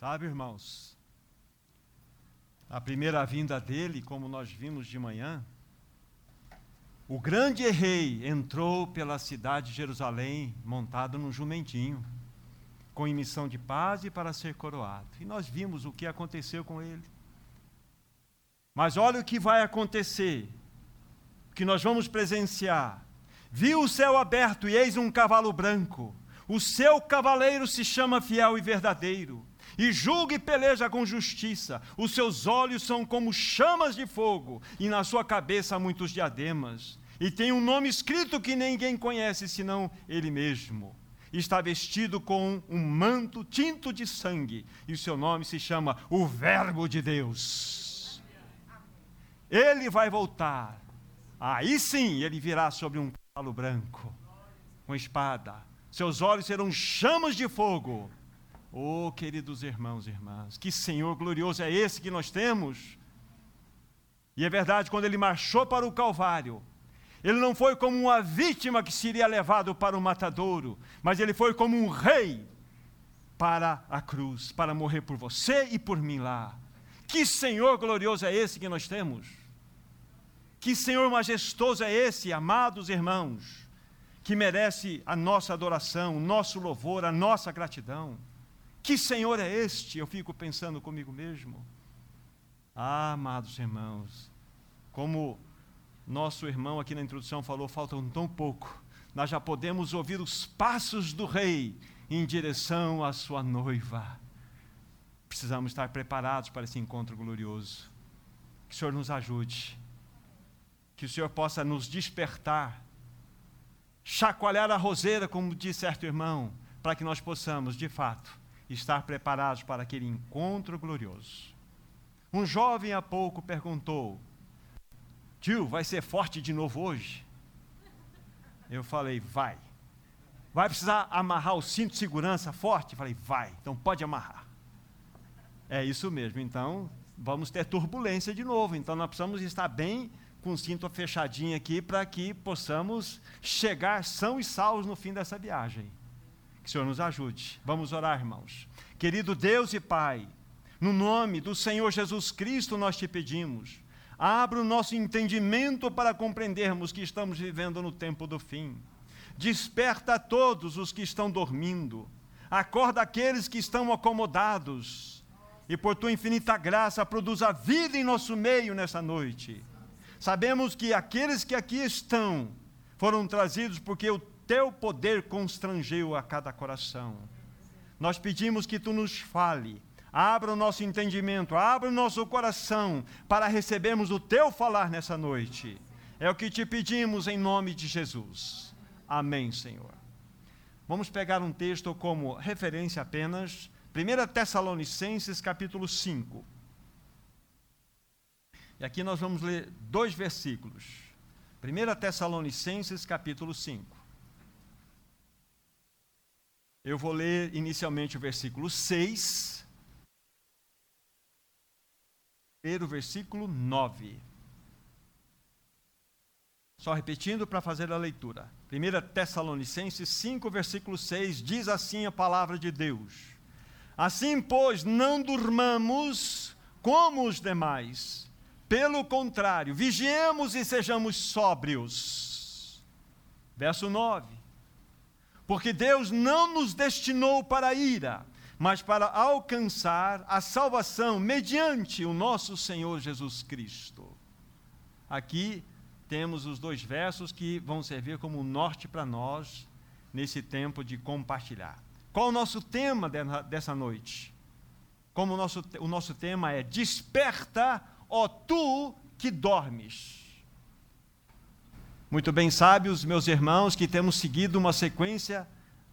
Sabe, irmãos, a primeira vinda dele, como nós vimos de manhã, o grande rei entrou pela cidade de Jerusalém montado num jumentinho, com missão de paz e para ser coroado. E nós vimos o que aconteceu com ele. Mas olha o que vai acontecer, que nós vamos presenciar. Viu o céu aberto e eis um cavalo branco. O seu cavaleiro se chama fiel e verdadeiro e julga e peleja com justiça. Os seus olhos são como chamas de fogo, e na sua cabeça há muitos diademas. E tem um nome escrito que ninguém conhece senão ele mesmo. Está vestido com um manto tinto de sangue, e o seu nome se chama o Verbo de Deus. Ele vai voltar. Aí sim ele virá sobre um cavalo branco, com espada. Seus olhos serão chamas de fogo Oh, queridos irmãos e irmãs, que Senhor glorioso é esse que nós temos? E é verdade, quando ele marchou para o Calvário, ele não foi como uma vítima que seria levado para o matadouro, mas ele foi como um rei para a cruz, para morrer por você e por mim lá. Que Senhor glorioso é esse que nós temos? Que Senhor majestoso é esse, amados irmãos, que merece a nossa adoração, o nosso louvor, a nossa gratidão. Que Senhor é este? Eu fico pensando comigo mesmo. Ah, amados irmãos, como nosso irmão aqui na introdução falou, faltam tão pouco. Nós já podemos ouvir os passos do rei em direção à sua noiva. Precisamos estar preparados para esse encontro glorioso. Que o Senhor nos ajude. Que o Senhor possa nos despertar, chacoalhar a roseira, como disse certo irmão, para que nós possamos, de fato, estar preparados para aquele encontro glorioso. Um jovem há pouco perguntou: Tio, vai ser forte de novo hoje? Eu falei: Vai. Vai precisar amarrar o cinto de segurança forte? Eu falei: Vai, então pode amarrar. É isso mesmo, então vamos ter turbulência de novo. Então nós precisamos estar bem com o cinto fechadinho aqui para que possamos chegar são e salvos no fim dessa viagem. Que o Senhor nos ajude. Vamos orar, irmãos. Querido Deus e Pai, no nome do Senhor Jesus Cristo nós te pedimos. Abra o nosso entendimento para compreendermos que estamos vivendo no tempo do fim. Desperta a todos os que estão dormindo. Acorda aqueles que estão acomodados. E por tua infinita graça, produza vida em nosso meio nessa noite. Sabemos que aqueles que aqui estão foram trazidos porque o teu poder constrangeu a cada coração. Nós pedimos que tu nos fale, abra o nosso entendimento, abra o nosso coração para recebermos o teu falar nessa noite. É o que te pedimos em nome de Jesus. Amém, Senhor. Vamos pegar um texto como referência apenas, 1 Tessalonicenses capítulo 5. E aqui nós vamos ler dois versículos. 1 Tessalonicenses capítulo 5. Eu vou ler inicialmente o versículo 6. Ler o versículo 9. Só repetindo para fazer a leitura. 1 Tessalonicenses 5, versículo 6, diz assim a palavra de Deus: Assim, pois, não durmamos como os demais. Pelo contrário, vigiemos e sejamos sóbrios. Verso 9 porque Deus não nos destinou para a ira, mas para alcançar a salvação mediante o nosso Senhor Jesus Cristo. Aqui temos os dois versos que vão servir como norte para nós nesse tempo de compartilhar. Qual o nosso tema dessa noite? Como o nosso, o nosso tema é Desperta, ó tu que dormes. Muito bem sabe os meus irmãos que temos seguido uma sequência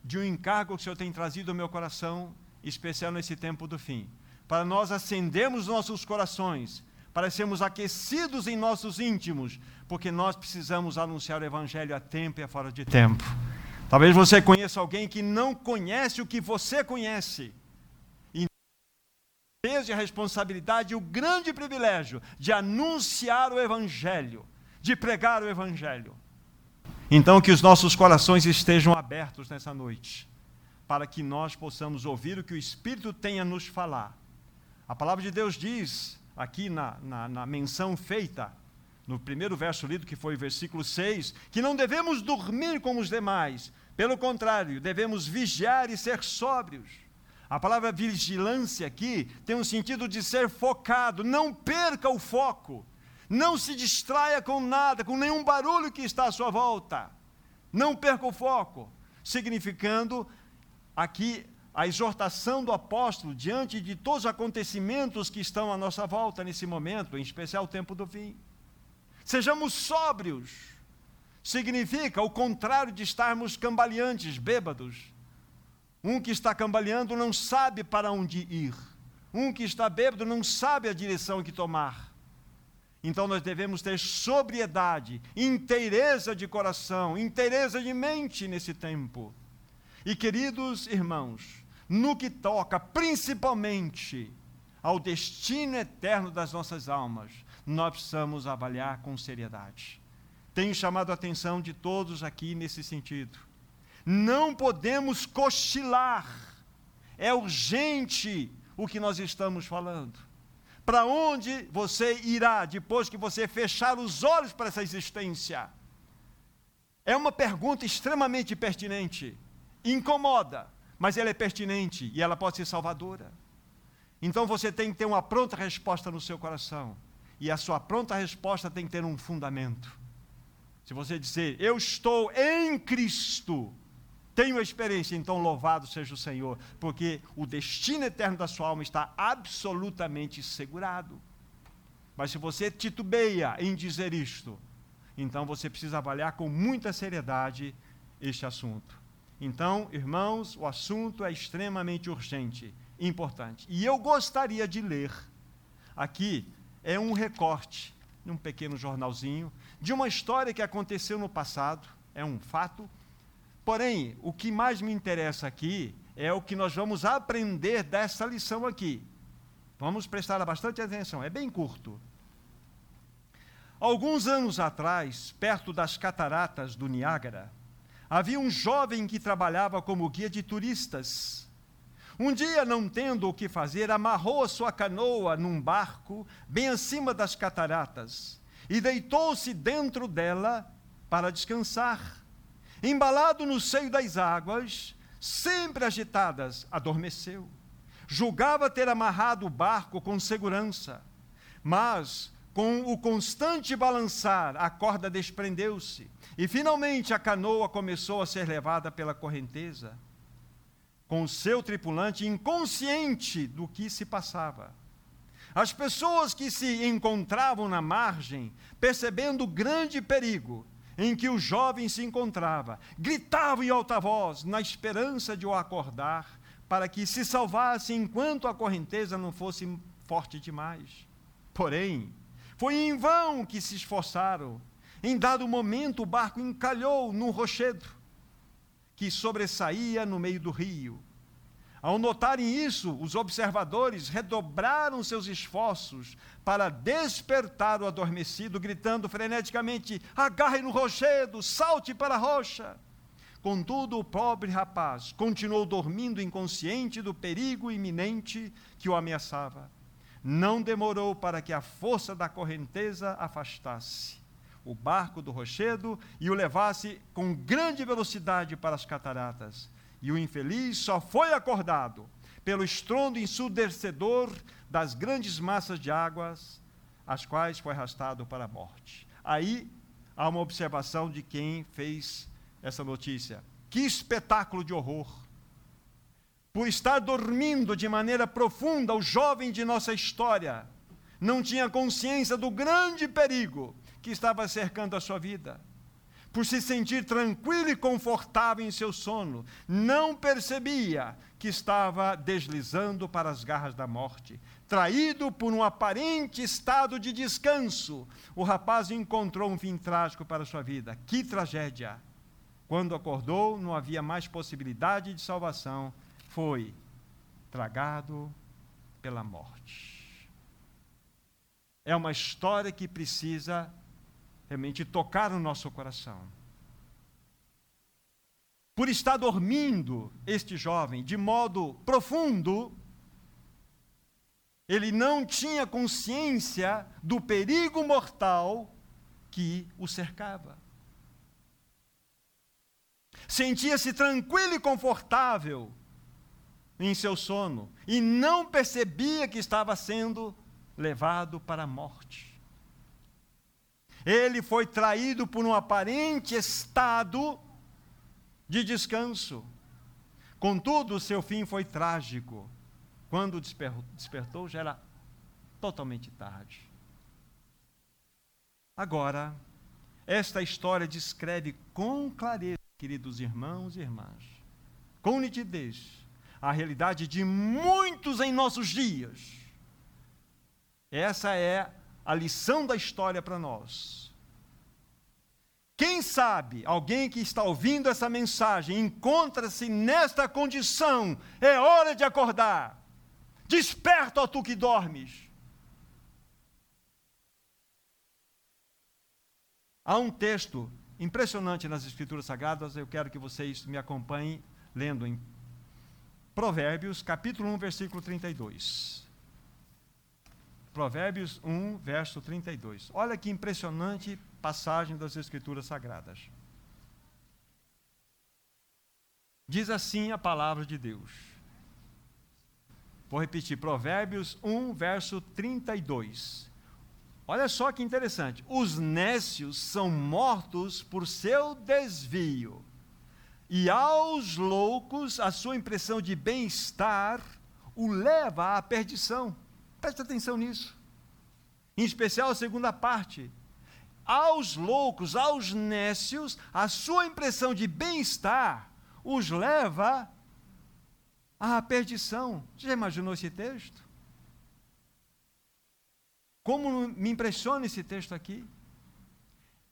de um encargo que o Senhor tem trazido ao meu coração, especial nesse tempo do fim, para nós acendermos nossos corações, para sermos aquecidos em nossos íntimos, porque nós precisamos anunciar o Evangelho a tempo e a fora de tempo. Talvez você conheça alguém que não conhece o que você conhece. E peso e a responsabilidade e o grande privilégio de anunciar o Evangelho de pregar o Evangelho. Então, que os nossos corações estejam abertos nessa noite, para que nós possamos ouvir o que o Espírito tem a nos falar. A palavra de Deus diz, aqui na, na, na menção feita, no primeiro verso lido, que foi o versículo 6, que não devemos dormir como os demais, pelo contrário, devemos vigiar e ser sóbrios. A palavra vigilância aqui tem um sentido de ser focado, não perca o foco, não se distraia com nada, com nenhum barulho que está à sua volta, não perca o foco, significando aqui a exortação do apóstolo diante de todos os acontecimentos que estão à nossa volta nesse momento, em especial o tempo do fim. Sejamos sóbrios, significa o contrário de estarmos cambaleantes, bêbados um que está cambaleando não sabe para onde ir. Um que está bêbado não sabe a direção que tomar. Então nós devemos ter sobriedade, inteireza de coração, inteireza de mente nesse tempo. E queridos irmãos, no que toca principalmente ao destino eterno das nossas almas, nós precisamos avaliar com seriedade. Tenho chamado a atenção de todos aqui nesse sentido. Não podemos cochilar. É urgente o que nós estamos falando. Para onde você irá depois que você fechar os olhos para essa existência? É uma pergunta extremamente pertinente. Incomoda, mas ela é pertinente e ela pode ser salvadora. Então você tem que ter uma pronta resposta no seu coração. E a sua pronta resposta tem que ter um fundamento. Se você dizer, eu estou em Cristo, tenho a experiência, então louvado seja o Senhor, porque o destino eterno da sua alma está absolutamente segurado. Mas se você titubeia em dizer isto, então você precisa avaliar com muita seriedade este assunto. Então, irmãos, o assunto é extremamente urgente, importante. E eu gostaria de ler aqui é um recorte, num pequeno jornalzinho, de uma história que aconteceu no passado, é um fato Porém, o que mais me interessa aqui é o que nós vamos aprender dessa lição aqui. Vamos prestar bastante atenção, é bem curto. Alguns anos atrás, perto das cataratas do Niágara, havia um jovem que trabalhava como guia de turistas. Um dia, não tendo o que fazer, amarrou a sua canoa num barco bem acima das cataratas e deitou-se dentro dela para descansar. Embalado no seio das águas, sempre agitadas, adormeceu. Julgava ter amarrado o barco com segurança, mas com o constante balançar, a corda desprendeu-se e finalmente a canoa começou a ser levada pela correnteza, com o seu tripulante inconsciente do que se passava. As pessoas que se encontravam na margem, percebendo o grande perigo, em que o jovem se encontrava, gritavam em alta voz, na esperança de o acordar, para que se salvasse enquanto a correnteza não fosse forte demais. Porém, foi em vão que se esforçaram. Em dado momento, o barco encalhou num rochedo que sobressaía no meio do rio. Ao notarem isso, os observadores redobraram seus esforços para despertar o adormecido, gritando freneticamente: agarre no rochedo, salte para a rocha. Contudo, o pobre rapaz continuou dormindo inconsciente do perigo iminente que o ameaçava. Não demorou para que a força da correnteza afastasse o barco do rochedo e o levasse com grande velocidade para as cataratas e o infeliz só foi acordado pelo estrondo ensurdecedor das grandes massas de águas, as quais foi arrastado para a morte. Aí há uma observação de quem fez essa notícia. Que espetáculo de horror! Por estar dormindo de maneira profunda, o jovem de nossa história não tinha consciência do grande perigo que estava cercando a sua vida por se sentir tranquilo e confortável em seu sono, não percebia que estava deslizando para as garras da morte. Traído por um aparente estado de descanso, o rapaz encontrou um fim trágico para sua vida. Que tragédia! Quando acordou, não havia mais possibilidade de salvação. Foi tragado pela morte. É uma história que precisa realmente tocar no nosso coração. por estar dormindo este jovem de modo profundo, ele não tinha consciência do perigo mortal que o cercava. Sentia-se tranquilo e confortável em seu sono e não percebia que estava sendo levado para a morte. Ele foi traído por um aparente estado de descanso. Contudo, o seu fim foi trágico. Quando despertou, já era totalmente tarde. Agora, esta história descreve com clareza, queridos irmãos e irmãs, com nitidez, a realidade de muitos em nossos dias. Essa é a lição da história para nós. Quem sabe alguém que está ouvindo essa mensagem encontra-se nesta condição, é hora de acordar. Desperta, ó tu que dormes. Há um texto impressionante nas Escrituras Sagradas, eu quero que vocês me acompanhem lendo em Provérbios, capítulo 1, versículo 32. Provérbios 1, verso 32. Olha que impressionante passagem das Escrituras Sagradas. Diz assim a palavra de Deus. Vou repetir, Provérbios 1, verso 32. Olha só que interessante. Os nécios são mortos por seu desvio e aos loucos, a sua impressão de bem-estar o leva à perdição. Preste atenção nisso. Em especial a segunda parte. Aos loucos, aos nécios, a sua impressão de bem-estar os leva à perdição. Você já imaginou esse texto? Como me impressiona esse texto aqui?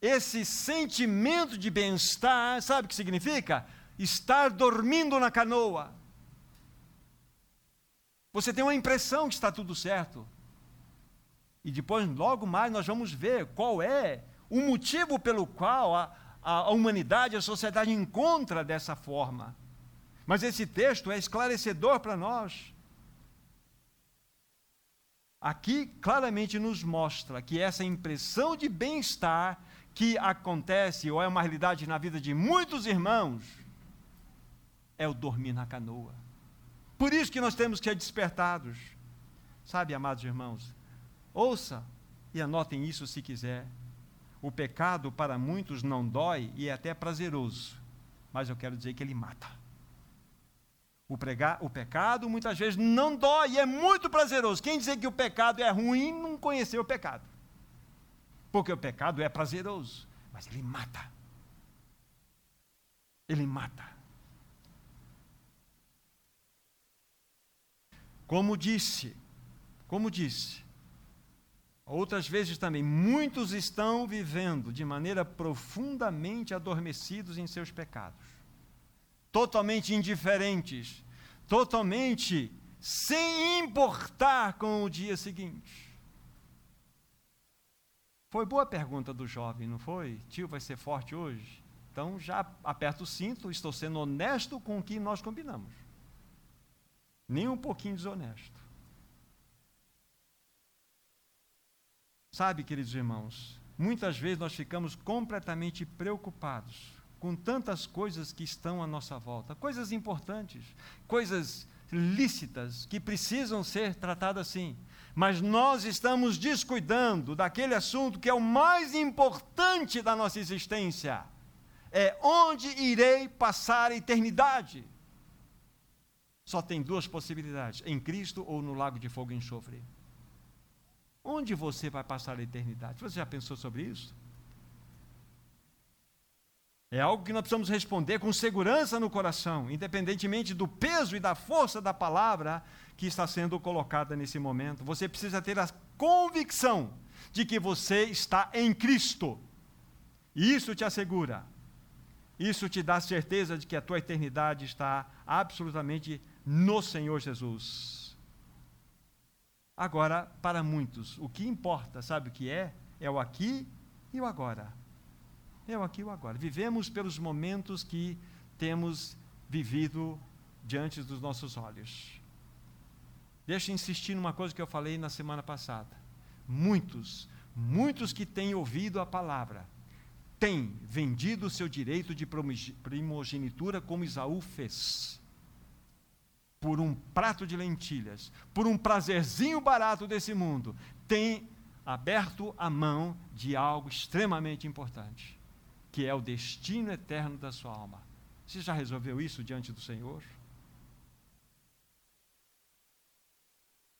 esse sentimento de bem-estar, sabe o que significa? Estar dormindo na canoa. Você tem uma impressão que está tudo certo. E depois, logo mais, nós vamos ver qual é o motivo pelo qual a, a humanidade, a sociedade encontra dessa forma. Mas esse texto é esclarecedor para nós. Aqui claramente nos mostra que essa impressão de bem-estar que acontece ou é uma realidade na vida de muitos irmãos é o dormir na canoa. Por isso que nós temos que ser despertados. Sabe, amados irmãos, ouça e anotem isso se quiser. O pecado para muitos não dói e é até prazeroso, mas eu quero dizer que ele mata. O, o pecado muitas vezes não dói e é muito prazeroso. Quem dizer que o pecado é ruim não conheceu o pecado. Porque o pecado é prazeroso, mas ele mata. Ele mata. Como disse, como disse, outras vezes também, muitos estão vivendo de maneira profundamente adormecidos em seus pecados, totalmente indiferentes, totalmente sem importar com o dia seguinte. Foi boa a pergunta do jovem, não foi? Tio, vai ser forte hoje? Então já aperta o cinto, estou sendo honesto com o que nós combinamos. Nem um pouquinho desonesto. Sabe, queridos irmãos, muitas vezes nós ficamos completamente preocupados com tantas coisas que estão à nossa volta, coisas importantes, coisas lícitas que precisam ser tratadas assim mas nós estamos descuidando daquele assunto que é o mais importante da nossa existência. É onde irei passar a eternidade. Só tem duas possibilidades: em Cristo ou no lago de fogo e enxofre. Onde você vai passar a eternidade? Você já pensou sobre isso? É algo que nós precisamos responder com segurança no coração, independentemente do peso e da força da palavra que está sendo colocada nesse momento. Você precisa ter a convicção de que você está em Cristo. E isso te assegura. Isso te dá certeza de que a tua eternidade está absolutamente no Senhor Jesus. Agora, para muitos, o que importa, sabe o que é? É o aqui e o agora. É o aqui e o agora. Vivemos pelos momentos que temos vivido diante dos nossos olhos. Deixa eu insistir numa coisa que eu falei na semana passada. Muitos, muitos que têm ouvido a palavra, têm vendido o seu direito de primogenitura como Isaú fez. Por um prato de lentilhas, por um prazerzinho barato desse mundo, tem aberto a mão de algo extremamente importante, que é o destino eterno da sua alma. Você já resolveu isso diante do Senhor?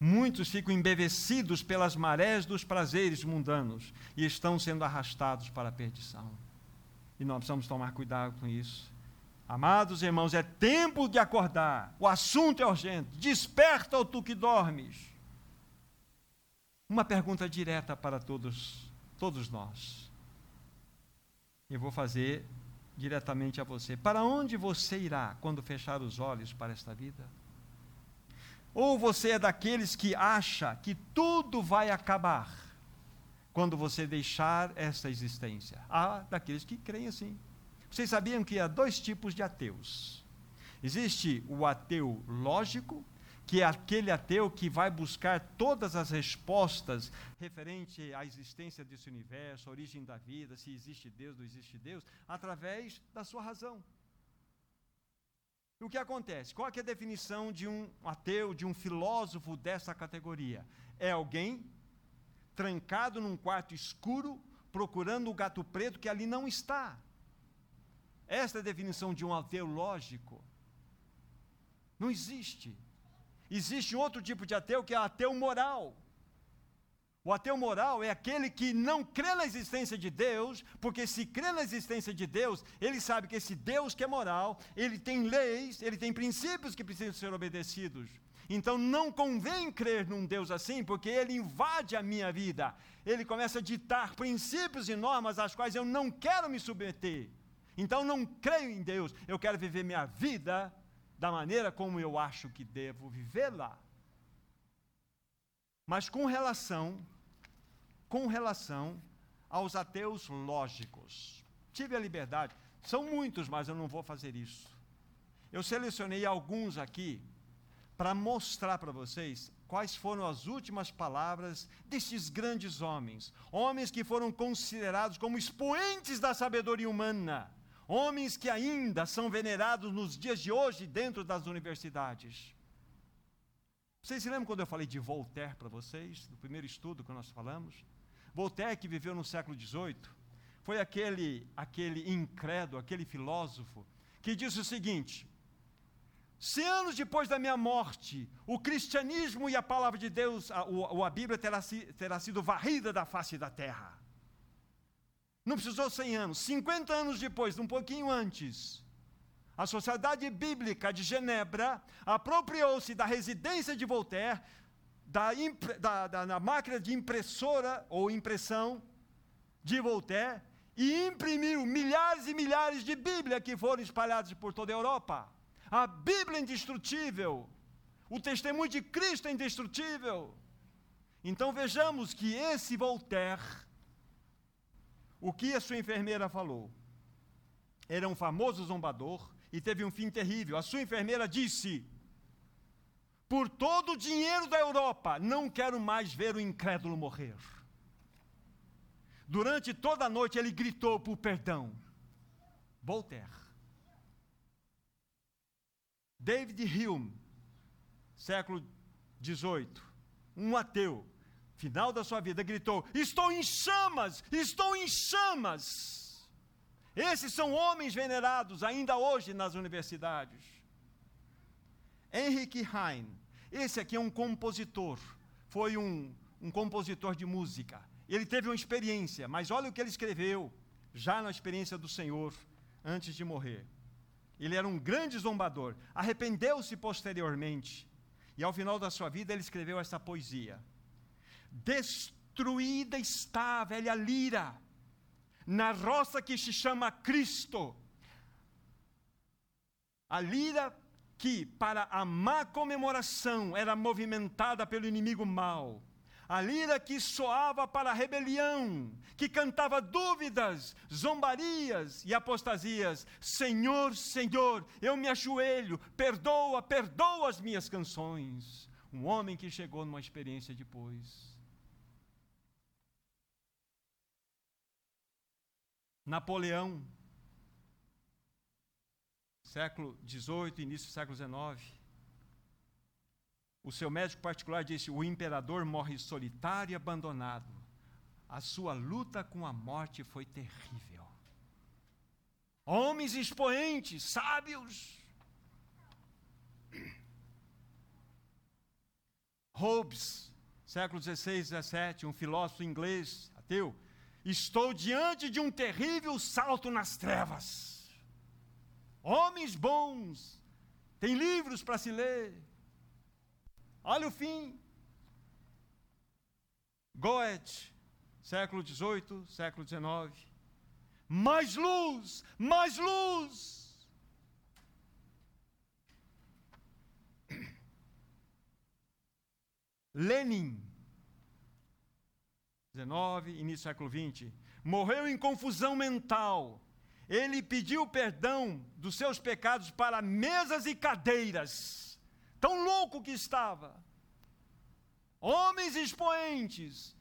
Muitos ficam embevecidos pelas marés dos prazeres mundanos e estão sendo arrastados para a perdição. E nós precisamos tomar cuidado com isso. Amados irmãos, é tempo de acordar. O assunto é urgente. Desperta, ou tu que dormes. Uma pergunta direta para todos, todos nós. Eu vou fazer diretamente a você. Para onde você irá quando fechar os olhos para esta vida? Ou você é daqueles que acha que tudo vai acabar quando você deixar essa existência? Há daqueles que creem assim. Vocês sabiam que há dois tipos de ateus? Existe o ateu lógico, que é aquele ateu que vai buscar todas as respostas referente à existência desse universo, origem da vida, se existe Deus, não existe Deus, através da sua razão. O que acontece? Qual é a definição de um ateu, de um filósofo dessa categoria? É alguém trancado num quarto escuro, procurando o gato preto que ali não está. Esta é a definição de um ateu lógico. Não existe. Existe outro tipo de ateu que é ateu moral. O ateu moral é aquele que não crê na existência de Deus, porque se crê na existência de Deus, ele sabe que esse Deus que é moral, ele tem leis, ele tem princípios que precisam ser obedecidos. Então não convém crer num Deus assim, porque ele invade a minha vida. Ele começa a ditar princípios e normas às quais eu não quero me submeter. Então não creio em Deus, eu quero viver minha vida da maneira como eu acho que devo vivê-la. Mas com relação com relação aos ateus lógicos. Tive a liberdade, são muitos, mas eu não vou fazer isso. Eu selecionei alguns aqui para mostrar para vocês quais foram as últimas palavras destes grandes homens, homens que foram considerados como expoentes da sabedoria humana, homens que ainda são venerados nos dias de hoje dentro das universidades. Vocês se lembram quando eu falei de Voltaire para vocês, no primeiro estudo que nós falamos? Voltaire, que viveu no século XVIII, foi aquele, aquele incrédulo, aquele filósofo, que disse o seguinte: Cem anos depois da minha morte, o cristianismo e a palavra de Deus, a, a, a Bíblia terá, terá sido varrida da face da terra. Não precisou 100 anos, 50 anos depois, um pouquinho antes, a Sociedade Bíblica de Genebra apropriou-se da residência de Voltaire da, da, da, máquina de impressora ou impressão de Voltaire e imprimiu milhares e milhares de Bíblias que foram espalhadas por toda a Europa. A Bíblia é indestrutível. O testemunho de Cristo é indestrutível. Então vejamos que esse Voltaire, o que a sua enfermeira falou? Era um famoso zombador e teve um fim terrível. A sua enfermeira disse: por todo o dinheiro da Europa, não quero mais ver o incrédulo morrer. Durante toda a noite ele gritou por perdão. Voltaire. David Hume, século XVIII, um ateu, final da sua vida, gritou: Estou em chamas, estou em chamas. Esses são homens venerados ainda hoje nas universidades. Henrik Heine, esse aqui é um compositor, foi um, um compositor de música. Ele teve uma experiência, mas olha o que ele escreveu, já na experiência do Senhor, antes de morrer. Ele era um grande zombador, arrependeu-se posteriormente, e ao final da sua vida ele escreveu essa poesia: Destruída está a velha lira, na roça que se chama Cristo. A lira que, para a má comemoração, era movimentada pelo inimigo mau. a lira que soava para a rebelião, que cantava dúvidas, zombarias e apostasias. Senhor, Senhor, eu me ajoelho, perdoa, perdoa as minhas canções. Um homem que chegou numa experiência depois. Napoleão, século XVIII, início do século XIX o seu médico particular disse: o imperador morre solitário e abandonado. A sua luta com a morte foi terrível. Homens expoentes, sábios. Hobbes, século XVI, XVII, um filósofo inglês, ateu, estou diante de um terrível salto nas trevas. Homens bons, têm livros para se ler, Olha o fim. Goethe, século XVIII, século XIX. Mais luz, mais luz. Lenin, 19, início do século XX, morreu em confusão mental. Ele pediu perdão dos seus pecados para mesas e cadeiras tão louco que estava. Homens expoentes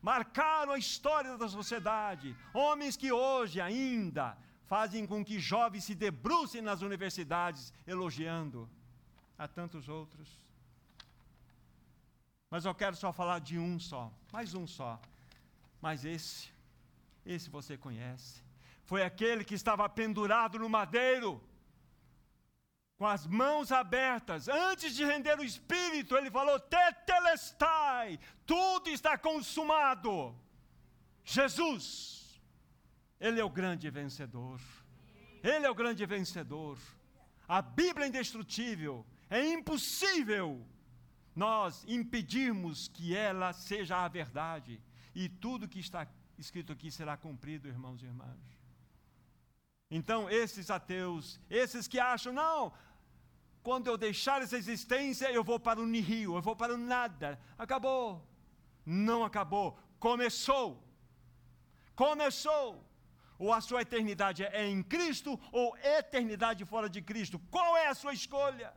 marcaram a história da sociedade, homens que hoje ainda fazem com que jovens se debrucem nas universidades elogiando a tantos outros. Mas eu quero só falar de um só, mais um só. Mas esse, esse você conhece. Foi aquele que estava pendurado no madeiro com as mãos abertas, antes de render o espírito, ele falou: Tetelestai, tudo está consumado. Jesus, ele é o grande vencedor. Ele é o grande vencedor. A Bíblia é indestrutível. É impossível nós impedirmos que ela seja a verdade. E tudo que está escrito aqui será cumprido, irmãos e irmãs. Então, esses ateus, esses que acham, não, quando eu deixar essa existência, eu vou para o nihil, eu vou para o nada. Acabou. Não acabou. Começou. Começou. Ou a sua eternidade é em Cristo, ou eternidade fora de Cristo. Qual é a sua escolha?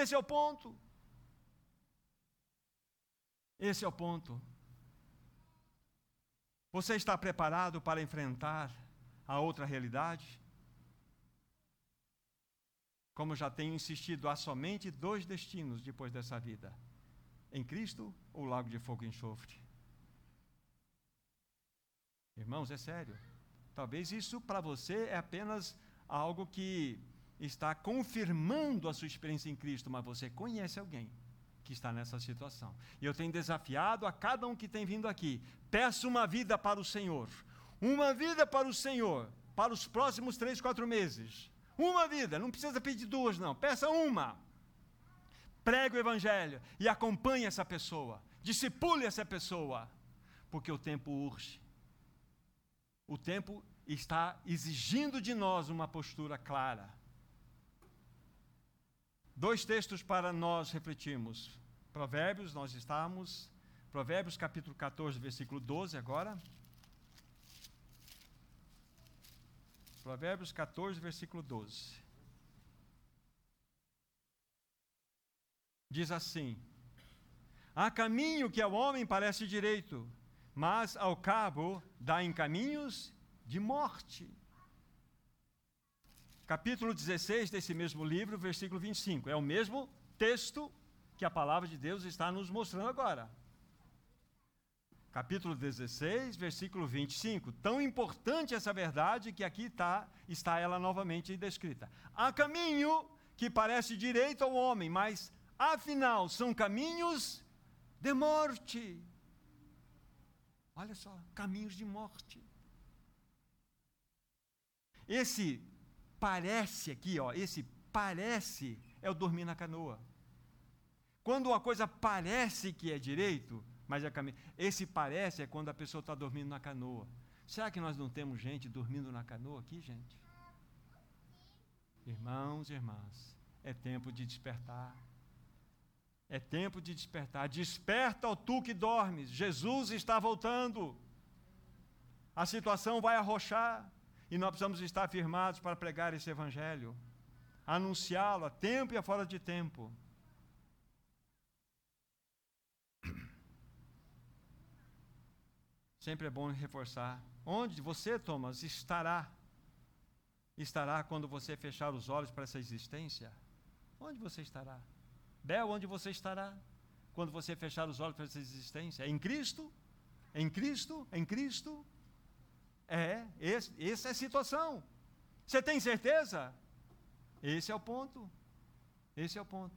Esse é o ponto. Esse é o ponto. Você está preparado para enfrentar a outra realidade? Como já tenho insistido, há somente dois destinos depois dessa vida: em Cristo ou lago de fogo e enxofre. Irmãos, é sério. Talvez isso para você é apenas algo que está confirmando a sua experiência em Cristo, mas você conhece alguém que está nessa situação. E eu tenho desafiado a cada um que tem vindo aqui: peça uma vida para o Senhor uma vida para o Senhor, para os próximos três, quatro meses. Uma vida, não precisa pedir duas, não. Peça uma. Pregue o Evangelho e acompanhe essa pessoa. Discipule essa pessoa. Porque o tempo urge. O tempo está exigindo de nós uma postura clara. Dois textos para nós refletirmos. Provérbios, nós estamos. Provérbios capítulo 14, versículo 12 agora. Provérbios 14, versículo 12. Diz assim: Há caminho que ao homem parece direito, mas ao cabo dá em caminhos de morte. Capítulo 16 desse mesmo livro, versículo 25. É o mesmo texto que a palavra de Deus está nos mostrando agora capítulo 16, versículo 25. Tão importante essa verdade que aqui tá, está ela novamente descrita. Há caminho que parece direito ao homem, mas afinal são caminhos de morte. Olha só, caminhos de morte. Esse parece aqui, ó, esse parece é o dormir na canoa. Quando uma coisa parece que é direito, mas é caminho. Esse parece é quando a pessoa está dormindo na canoa. Será que nós não temos gente dormindo na canoa aqui, gente? Irmãos e irmãs, é tempo de despertar. É tempo de despertar. Desperta, ó tu que dormes. Jesus está voltando. A situação vai arrochar e nós precisamos estar firmados para pregar esse evangelho, anunciá-lo a tempo e a fora de tempo. Sempre é bom reforçar. Onde você, Thomas, estará? Estará quando você fechar os olhos para essa existência? Onde você estará? Bel, onde você estará? Quando você fechar os olhos para essa existência? Em Cristo? Em Cristo? Em Cristo? É, esse, essa é a situação. Você tem certeza? Esse é o ponto. Esse é o ponto.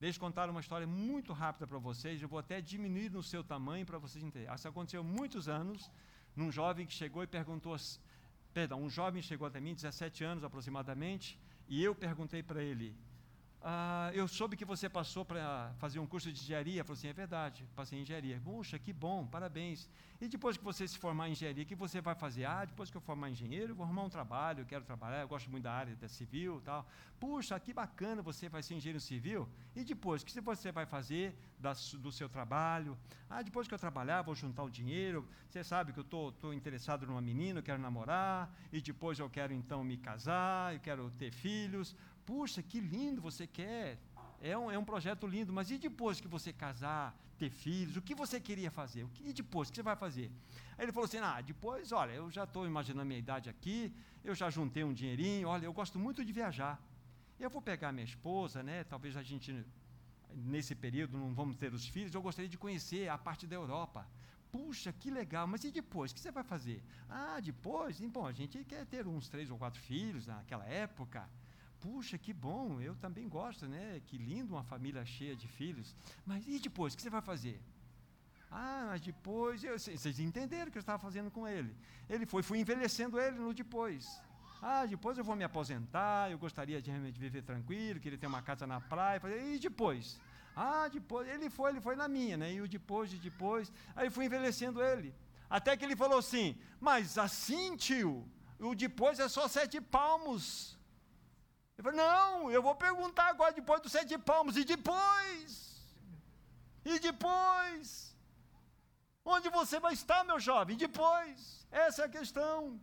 Deixa eu contar uma história muito rápida para vocês. Eu vou até diminuir no seu tamanho para vocês entenderem. Isso aconteceu muitos anos, num jovem que chegou e perguntou. Perdão, um jovem chegou até mim, 17 anos aproximadamente, e eu perguntei para ele: ah, eu soube que você passou para fazer um curso de engenharia. Falou assim: é verdade, passei em engenharia. Puxa, que bom, parabéns. E depois que você se formar em engenharia, o que você vai fazer? Ah, depois que eu formar engenheiro, eu vou arrumar um trabalho, eu quero trabalhar, eu gosto muito da área da civil tal. Puxa, que bacana, você vai ser engenheiro civil. E depois, o que você vai fazer do seu trabalho? Ah, depois que eu trabalhar, vou juntar o dinheiro. Você sabe que eu estou interessado numa menina, eu quero namorar. E depois eu quero então me casar, eu quero ter filhos. Puxa, que lindo você quer. É um, é um projeto lindo, mas e depois que você casar, ter filhos, o que você queria fazer? E depois, o que você vai fazer? Aí ele falou assim: ah, depois, olha, eu já estou imaginando a minha idade aqui, eu já juntei um dinheirinho, olha, eu gosto muito de viajar. Eu vou pegar minha esposa, né? Talvez a gente, nesse período, não vamos ter os filhos, eu gostaria de conhecer a parte da Europa. Puxa, que legal, mas e depois? O que você vai fazer? Ah, depois? Bom, a gente quer ter uns três ou quatro filhos naquela época. Puxa, que bom, eu também gosto, né? Que lindo uma família cheia de filhos. Mas e depois, o que você vai fazer? Ah, mas depois, eu, vocês entenderam o que eu estava fazendo com ele. Ele foi, fui envelhecendo ele no depois. Ah, depois eu vou me aposentar, eu gostaria de realmente viver tranquilo, queria ter uma casa na praia. E depois? Ah, depois, ele foi, ele foi na minha, né? E o depois, e depois. Aí fui envelhecendo ele. Até que ele falou assim: Mas assim, tio, o depois é só sete palmos. Ele falou: Não, eu vou perguntar agora depois dos sete palmos. E depois? E depois? Onde você vai estar, meu jovem? E depois? Essa é a questão.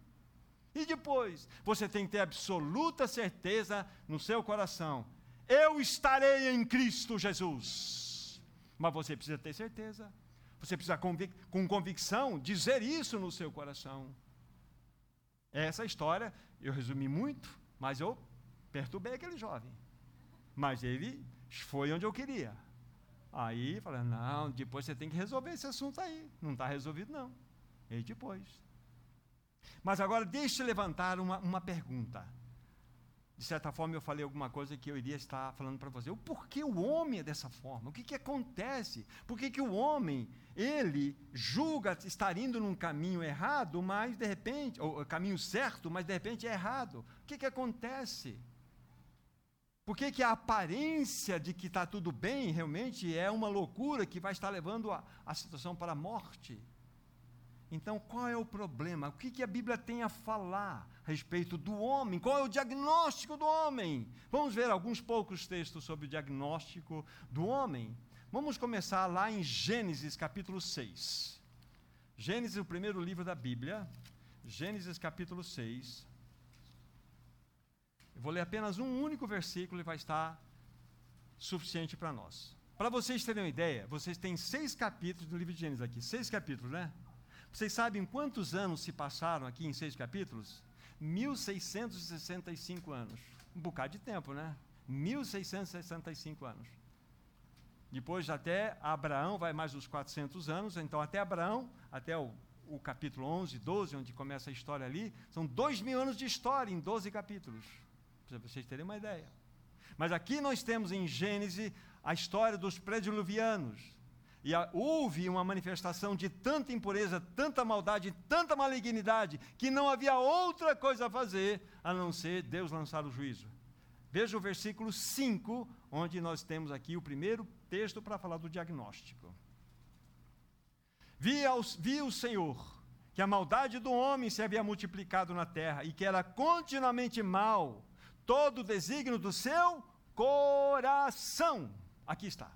E depois? Você tem que ter absoluta certeza no seu coração: Eu estarei em Cristo Jesus. Mas você precisa ter certeza. Você precisa, convic com convicção, dizer isso no seu coração. Essa história, eu resumi muito, mas eu perturbei aquele jovem. Mas ele foi onde eu queria. Aí falei, não, depois você tem que resolver esse assunto aí. Não está resolvido, não. E depois. Mas agora deixe levantar uma, uma pergunta. De certa forma, eu falei alguma coisa que eu iria estar falando para você. O porquê o homem é dessa forma? O que, que acontece? Por que, que o homem, ele julga estar indo num caminho errado, mas de repente, ou caminho certo, mas de repente é errado? O que, que acontece? Por que, que a aparência de que está tudo bem realmente é uma loucura que vai estar levando a, a situação para a morte? Então, qual é o problema? O que, que a Bíblia tem a falar a respeito do homem? Qual é o diagnóstico do homem? Vamos ver alguns poucos textos sobre o diagnóstico do homem. Vamos começar lá em Gênesis capítulo 6. Gênesis, o primeiro livro da Bíblia. Gênesis capítulo 6. Eu vou ler apenas um único versículo e vai estar suficiente para nós. Para vocês terem uma ideia, vocês têm seis capítulos do livro de Gênesis aqui. Seis capítulos, né? Vocês sabem quantos anos se passaram aqui em seis capítulos? 1665 anos. Um bocado de tempo, né? 1665 anos. Depois, até Abraão, vai mais uns 400 anos. Então, até Abraão, até o, o capítulo 11, 12, onde começa a história ali, são dois mil anos de história em 12 capítulos para vocês terem uma ideia. Mas aqui nós temos em Gênesis a história dos prediluvianos. E houve uma manifestação de tanta impureza, tanta maldade, tanta malignidade, que não havia outra coisa a fazer a não ser Deus lançar o juízo. Veja o versículo 5, onde nós temos aqui o primeiro texto para falar do diagnóstico. Vi, vi o Senhor que a maldade do homem se havia multiplicado na terra e que era continuamente mal todo o desígnio do seu coração. Aqui está.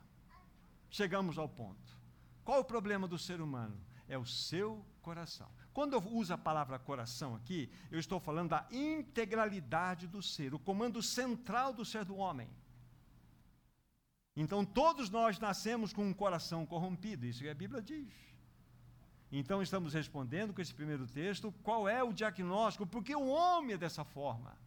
Chegamos ao ponto. Qual o problema do ser humano? É o seu coração. Quando eu uso a palavra coração aqui, eu estou falando da integralidade do ser, o comando central do ser do homem. Então, todos nós nascemos com um coração corrompido, isso que a Bíblia diz. Então, estamos respondendo com esse primeiro texto qual é o diagnóstico, porque o homem é dessa forma.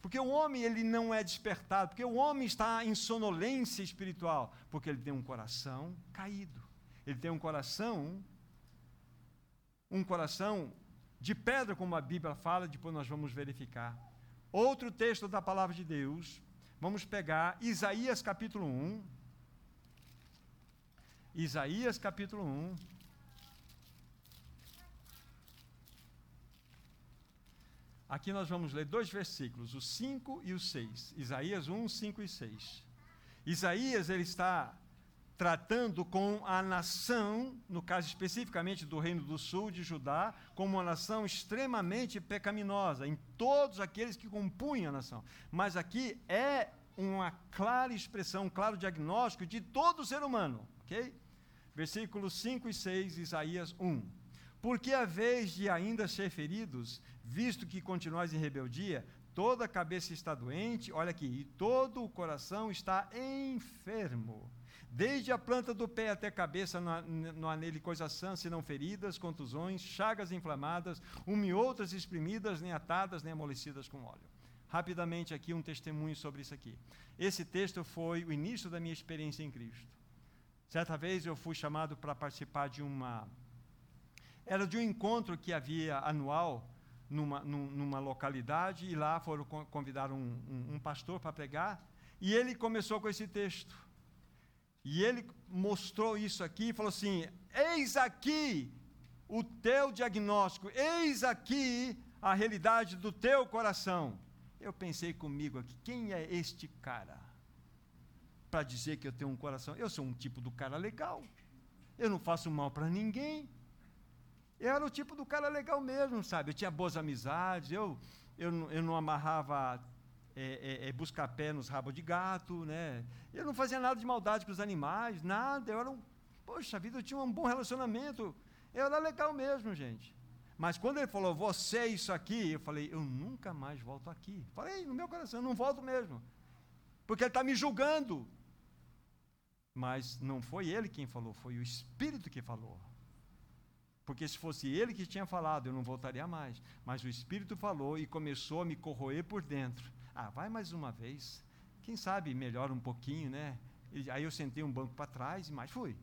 Porque o homem ele não é despertado, porque o homem está em sonolência espiritual, porque ele tem um coração caído. Ele tem um coração um coração de pedra, como a Bíblia fala, depois nós vamos verificar. Outro texto da palavra de Deus, vamos pegar Isaías capítulo 1. Isaías capítulo 1. Aqui nós vamos ler dois versículos, o 5 e o 6. Isaías 1, 5 e 6. Isaías, ele está tratando com a nação, no caso especificamente do Reino do Sul de Judá, como uma nação extremamente pecaminosa, em todos aqueles que compunham a nação. Mas aqui é uma clara expressão, um claro diagnóstico de todo ser humano, ok? Versículos 5 e 6, Isaías 1. Porque a vez de ainda ser feridos, visto que continuais em rebeldia, toda a cabeça está doente, olha aqui, e todo o coração está enfermo. Desde a planta do pé até a cabeça não há nele coisa sã, senão feridas, contusões, chagas inflamadas, uma e outras exprimidas, nem atadas, nem amolecidas com óleo. Rapidamente aqui um testemunho sobre isso aqui. Esse texto foi o início da minha experiência em Cristo. Certa vez eu fui chamado para participar de uma era de um encontro que havia anual numa, numa localidade, e lá foram convidar um, um, um pastor para pregar, e ele começou com esse texto. E ele mostrou isso aqui e falou assim: Eis aqui o teu diagnóstico, eis aqui a realidade do teu coração. Eu pensei comigo aqui: quem é este cara? Para dizer que eu tenho um coração. Eu sou um tipo do cara legal. Eu não faço mal para ninguém. Eu era o tipo do cara legal mesmo, sabe? Eu tinha boas amizades, eu, eu, eu não amarrava é, é, é, buscar pé nos rabos de gato, né? Eu não fazia nada de maldade com os animais, nada. Eu era um. Poxa vida, eu tinha um bom relacionamento. Eu era legal mesmo, gente. Mas quando ele falou, você é isso aqui, eu falei, eu nunca mais volto aqui. Falei, no meu coração, eu não volto mesmo. Porque ele está me julgando. Mas não foi ele quem falou, foi o Espírito que falou. Porque se fosse ele que tinha falado, eu não voltaria mais. Mas o Espírito falou e começou a me corroer por dentro. Ah, vai mais uma vez. Quem sabe melhora um pouquinho, né? E aí eu sentei um banco para trás e mais fui.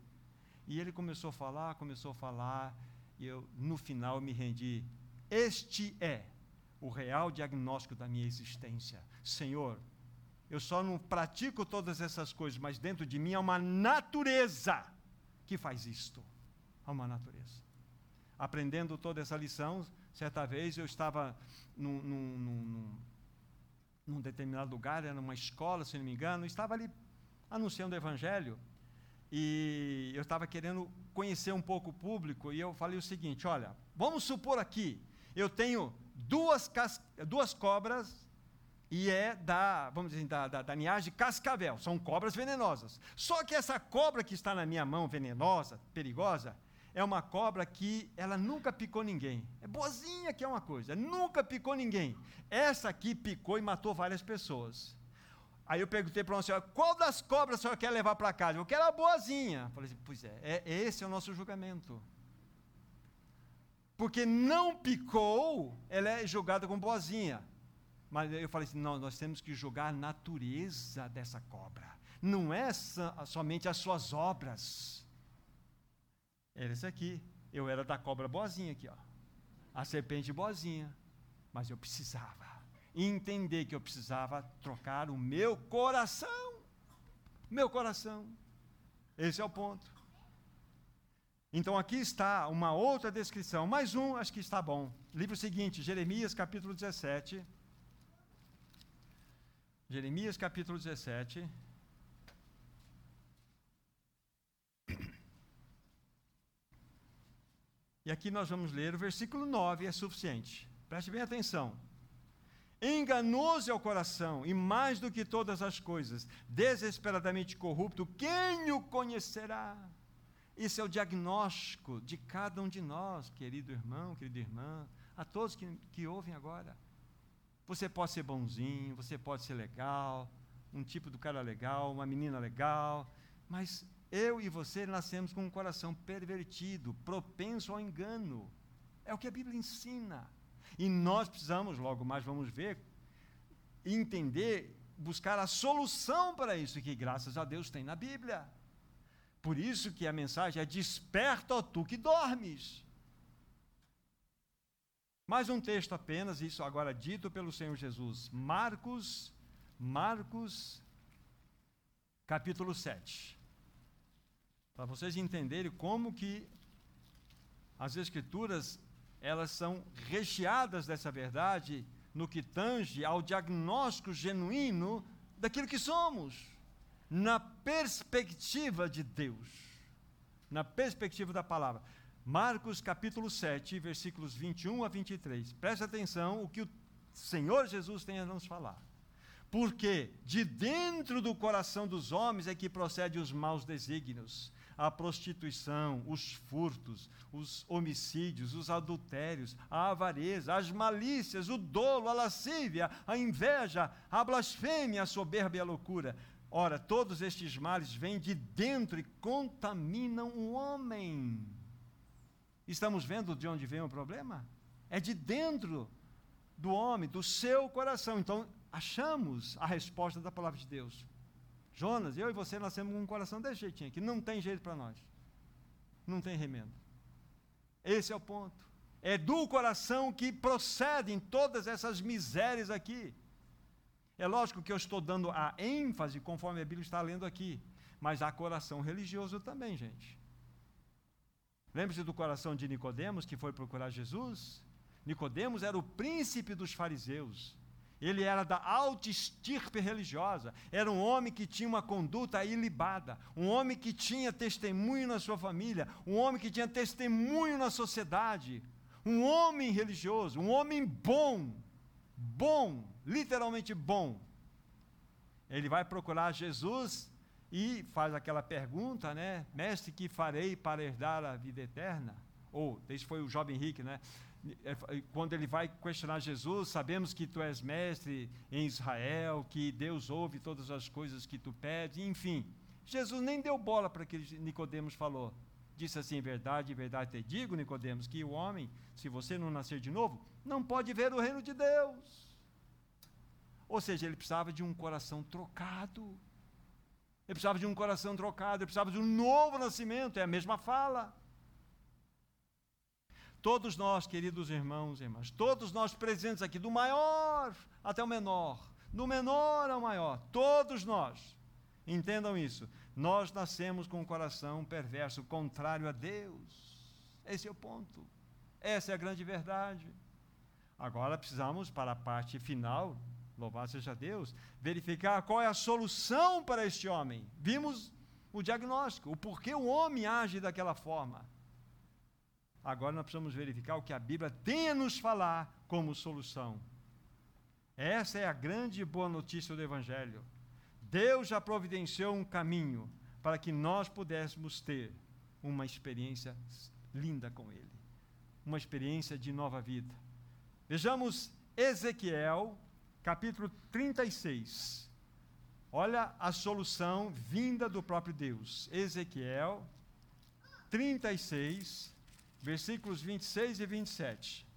E ele começou a falar, começou a falar, e eu, no final, me rendi. Este é o real diagnóstico da minha existência. Senhor, eu só não pratico todas essas coisas, mas dentro de mim há uma natureza que faz isto. Há uma natureza aprendendo toda essa lição, certa vez eu estava num, num, num, num determinado lugar, era numa escola, se não me engano, estava ali anunciando o Evangelho, e eu estava querendo conhecer um pouco o público, e eu falei o seguinte: olha, vamos supor aqui, eu tenho duas, duas cobras, e é da, vamos dizer, da, da, da linhagem cascavel, são cobras venenosas. Só que essa cobra que está na minha mão, venenosa, perigosa, é uma cobra que ela nunca picou ninguém. É boazinha que é uma coisa, nunca picou ninguém. Essa aqui picou e matou várias pessoas. Aí eu perguntei para uma senhora, qual das cobras a senhora quer levar para casa? Eu quero a boazinha. falei assim, pois é, é, esse é o nosso julgamento. Porque não picou, ela é julgada como boazinha. Mas eu falei assim, não, nós temos que julgar a natureza dessa cobra. Não é somente as suas obras era esse aqui. Eu era da cobra boazinha aqui, ó. A serpente boazinha. Mas eu precisava entender que eu precisava trocar o meu coração. Meu coração. Esse é o ponto. Então aqui está uma outra descrição. Mais um, acho que está bom. Livro seguinte, Jeremias capítulo 17. Jeremias capítulo 17. E aqui nós vamos ler o versículo 9, é suficiente. Preste bem atenção. Enganoso é o coração, e mais do que todas as coisas, desesperadamente corrupto, quem o conhecerá? Esse é o diagnóstico de cada um de nós, querido irmão, querida irmã, a todos que, que ouvem agora. Você pode ser bonzinho, você pode ser legal, um tipo do cara legal, uma menina legal, mas eu e você nascemos com um coração pervertido, propenso ao engano. É o que a Bíblia ensina. E nós precisamos, logo mais vamos ver, entender, buscar a solução para isso que graças a Deus tem na Bíblia. Por isso que a mensagem é desperta, ó tu que dormes. Mais um texto apenas, isso agora dito pelo Senhor Jesus. Marcos, Marcos, capítulo 7. Para vocês entenderem como que as escrituras elas são recheadas dessa verdade no que tange ao diagnóstico genuíno daquilo que somos, na perspectiva de Deus, na perspectiva da palavra. Marcos capítulo 7, versículos 21 a 23. Preste atenção o que o Senhor Jesus tem a nos falar. Porque de dentro do coração dos homens é que procedem os maus desígnios, a prostituição, os furtos, os homicídios, os adultérios, a avareza, as malícias, o dolo, a lascívia, a inveja, a blasfêmia, a soberba e a loucura. Ora, todos estes males vêm de dentro e contaminam o homem. Estamos vendo de onde vem o problema? É de dentro do homem, do seu coração. Então, achamos a resposta da palavra de Deus. Jonas, eu e você nascemos com um coração desse jeitinho aqui. Não tem jeito para nós. Não tem remendo. Esse é o ponto. É do coração que procedem todas essas misérias aqui. É lógico que eu estou dando a ênfase conforme a Bíblia está lendo aqui. Mas há coração religioso também, gente. Lembre-se do coração de Nicodemos que foi procurar Jesus? Nicodemos era o príncipe dos fariseus. Ele era da alta estirpe religiosa, era um homem que tinha uma conduta ilibada, um homem que tinha testemunho na sua família, um homem que tinha testemunho na sociedade, um homem religioso, um homem bom, bom, literalmente bom. Ele vai procurar Jesus e faz aquela pergunta, né? Mestre, que farei para herdar a vida eterna? Ou, esse foi o jovem Henrique, né? É, quando ele vai questionar Jesus, sabemos que tu és mestre em Israel, que Deus ouve todas as coisas que tu pedes, enfim. Jesus nem deu bola para que Nicodemos falou. Disse assim: verdade, verdade te digo, Nicodemos, que o homem, se você não nascer de novo, não pode ver o reino de Deus. Ou seja, ele precisava de um coração trocado. Ele precisava de um coração trocado, ele precisava de um novo nascimento, é a mesma fala. Todos nós, queridos irmãos e irmãs, todos nós presentes aqui, do maior até o menor, do menor ao maior, todos nós, entendam isso, nós nascemos com um coração perverso, contrário a Deus. Esse é o ponto. Essa é a grande verdade. Agora precisamos, para a parte final, louvado seja Deus, verificar qual é a solução para este homem. Vimos o diagnóstico, o porquê o homem age daquela forma. Agora nós precisamos verificar o que a Bíblia tem a nos falar como solução. Essa é a grande boa notícia do Evangelho. Deus já providenciou um caminho para que nós pudéssemos ter uma experiência linda com Ele, uma experiência de nova vida. Vejamos Ezequiel, capítulo 36. Olha a solução vinda do próprio Deus. Ezequiel 36, versículos 26 e 27.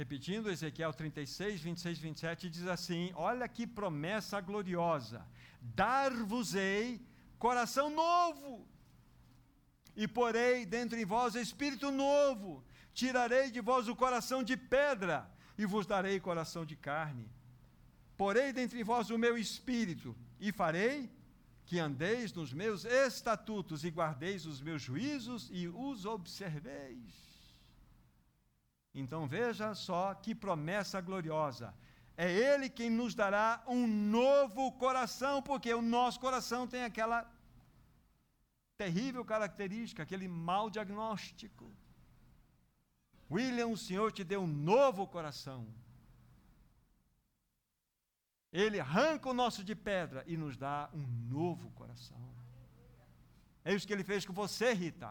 Repetindo, Ezequiel 36, 26 e 27 diz assim: Olha que promessa gloriosa! Dar-vos-ei coração novo, e porei dentro em vós espírito novo, tirarei de vós o coração de pedra, e vos darei coração de carne. Porei dentro em vós o meu espírito, e farei que andeis nos meus estatutos e guardeis os meus juízos e os observeis. Então veja só que promessa gloriosa. É Ele quem nos dará um novo coração, porque o nosso coração tem aquela terrível característica, aquele mau diagnóstico. William, o Senhor te deu um novo coração. Ele arranca o nosso de pedra e nos dá um novo coração. É isso que ele fez com você, Rita.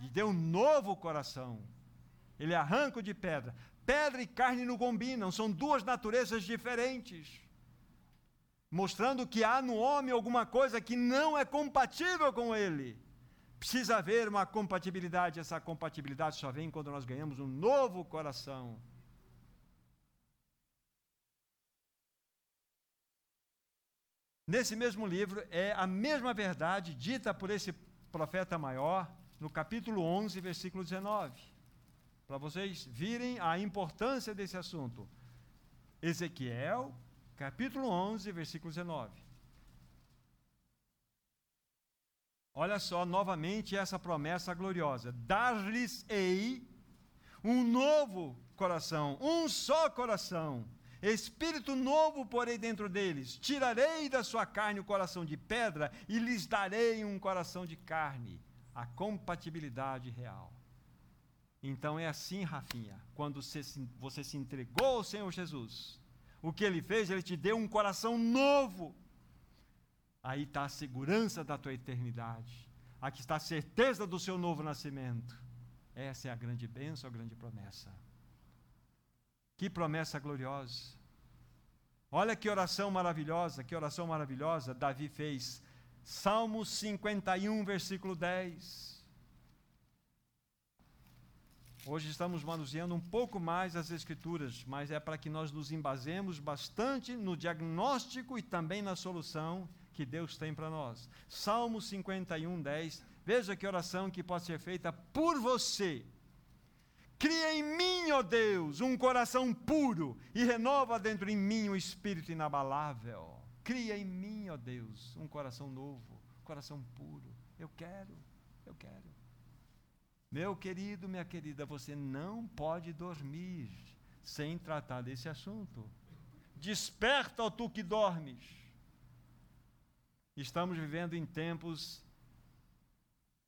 Lhe deu um novo coração. Ele arranca o de pedra. Pedra e carne não combinam, são duas naturezas diferentes. Mostrando que há no homem alguma coisa que não é compatível com ele. Precisa haver uma compatibilidade, essa compatibilidade só vem quando nós ganhamos um novo coração. Nesse mesmo livro é a mesma verdade dita por esse profeta maior no capítulo 11, versículo 19. Para vocês virem a importância desse assunto. Ezequiel, capítulo 11, versículo 19. Olha só novamente essa promessa gloriosa: dar-lhes-ei um novo coração, um só coração, espírito novo porei dentro deles. Tirarei da sua carne o coração de pedra e lhes darei um coração de carne. A compatibilidade real. Então é assim, Rafinha, quando você se, você se entregou ao Senhor Jesus, o que ele fez? Ele te deu um coração novo Aí está a segurança da tua eternidade. Aqui está a certeza do seu novo nascimento. Essa é a grande bênção, a grande promessa. Que promessa gloriosa. Olha que oração maravilhosa, que oração maravilhosa Davi fez. Salmo 51, versículo 10. Hoje estamos manuseando um pouco mais as Escrituras, mas é para que nós nos embasemos bastante no diagnóstico e também na solução que Deus tem para nós. Salmo 51, 10. Veja que oração que pode ser feita por você. Cria em mim, ó Deus, um coração puro e renova dentro em mim um espírito inabalável. Cria em mim, ó Deus, um coração novo, um coração puro. Eu quero, eu quero. Meu querido, minha querida, você não pode dormir sem tratar desse assunto. Desperta, ó tu que dormes. Estamos vivendo em tempos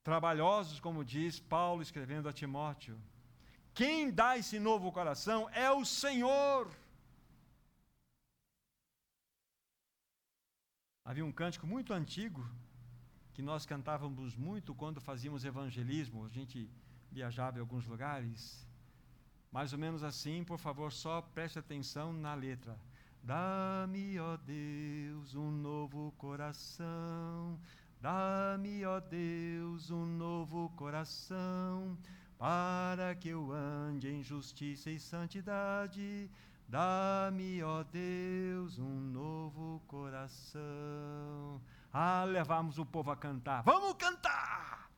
trabalhosos, como diz Paulo escrevendo a Timóteo. Quem dá esse novo coração é o Senhor. Havia um cântico muito antigo que nós cantávamos muito quando fazíamos evangelismo. A gente viajava em alguns lugares. Mais ou menos assim, por favor, só preste atenção na letra. Dá-me, ó Deus, um novo coração. Dá-me, ó Deus, um novo coração, para que eu ande em justiça e santidade. Dá-me, ó Deus, um novo coração. Ah, levamos o povo a cantar. Vamos cantar!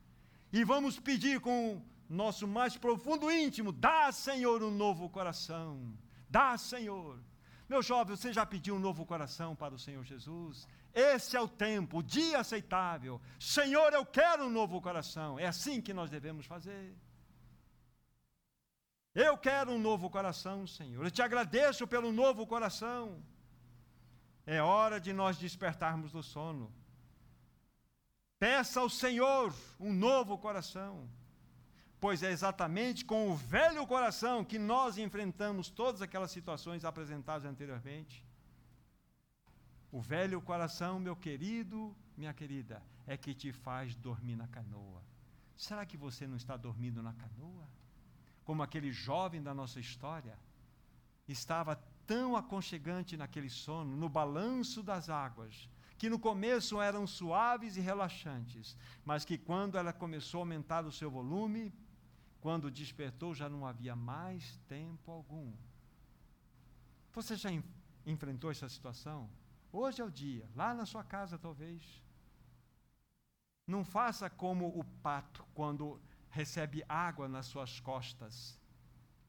E vamos pedir com nosso mais profundo íntimo: dá, Senhor, um novo coração. Dá, Senhor. Meu jovem, você já pediu um novo coração para o Senhor Jesus? Esse é o tempo, o dia aceitável. Senhor, eu quero um novo coração. É assim que nós devemos fazer. Eu quero um novo coração, Senhor. Eu te agradeço pelo novo coração. É hora de nós despertarmos do sono. Peça ao Senhor um novo coração pois é exatamente com o velho coração que nós enfrentamos todas aquelas situações apresentadas anteriormente. O velho coração, meu querido, minha querida, é que te faz dormir na canoa. Será que você não está dormindo na canoa? Como aquele jovem da nossa história estava tão aconchegante naquele sono, no balanço das águas, que no começo eram suaves e relaxantes, mas que quando ela começou a aumentar o seu volume, quando despertou, já não havia mais tempo algum. Você já enfrentou essa situação? Hoje é o dia, lá na sua casa talvez. Não faça como o pato quando recebe água nas suas costas.